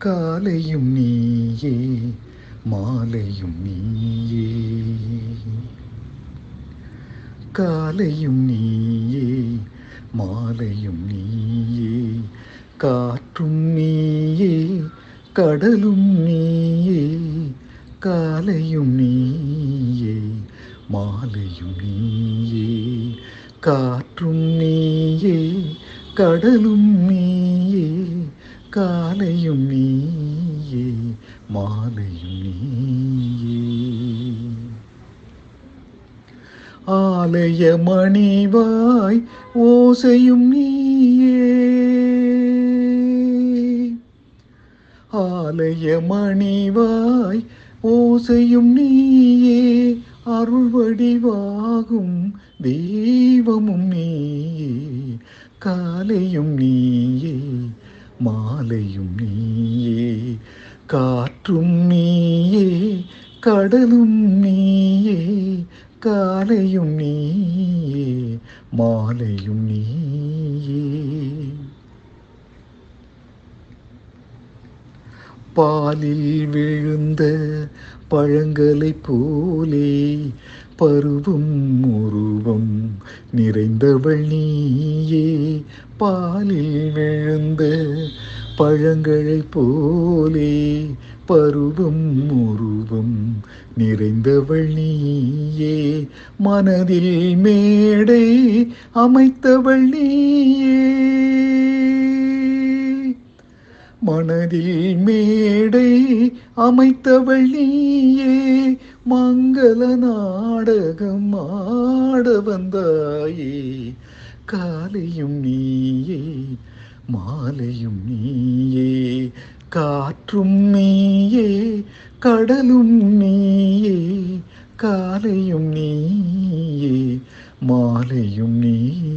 காலையும் நீயே மாலையும் நீயே. காலையும் நீயே மாலையும் நீயே காற்றும் நீயே கடலும் நீயே காலையும் நீயே மாலையும் நீயே காற்றும் நீயே கடலும் நீயே. காலையும் நீயே மாலையும் நீயே. ஆலய மணிவாய் ஓசையும் நீயே. ஆலய மணிவாய் ஓசையும் நீயே. அருள் வடிவாகும் தெய்வமும் நீயே. காலையும் நீயே. மாலையும் நீயே காற்றும் நீயே கடலும் நீயே காலையும் நீயே மாலையும் நீயே பாலில் விழுந்த பழங்களை போலே பருவம் உருவம் நிறைந்தவள் நீயே. பாலில் விழுந்த பழங்களைப் போலே பருவம் உருவம் நிறைந்தவள் நீயே. மனதில் மேடை அமைத்தவள் நீயே. மனதில் மேடை அமைத்தவள் நீயே மங்கள நாடகம் ஆட வந்தாயே. காலையும் நீயே மாலையும் நீயே காற்றும் நீயே கடலும் நீயே காலையும் நீயே மாலையும் நீயே.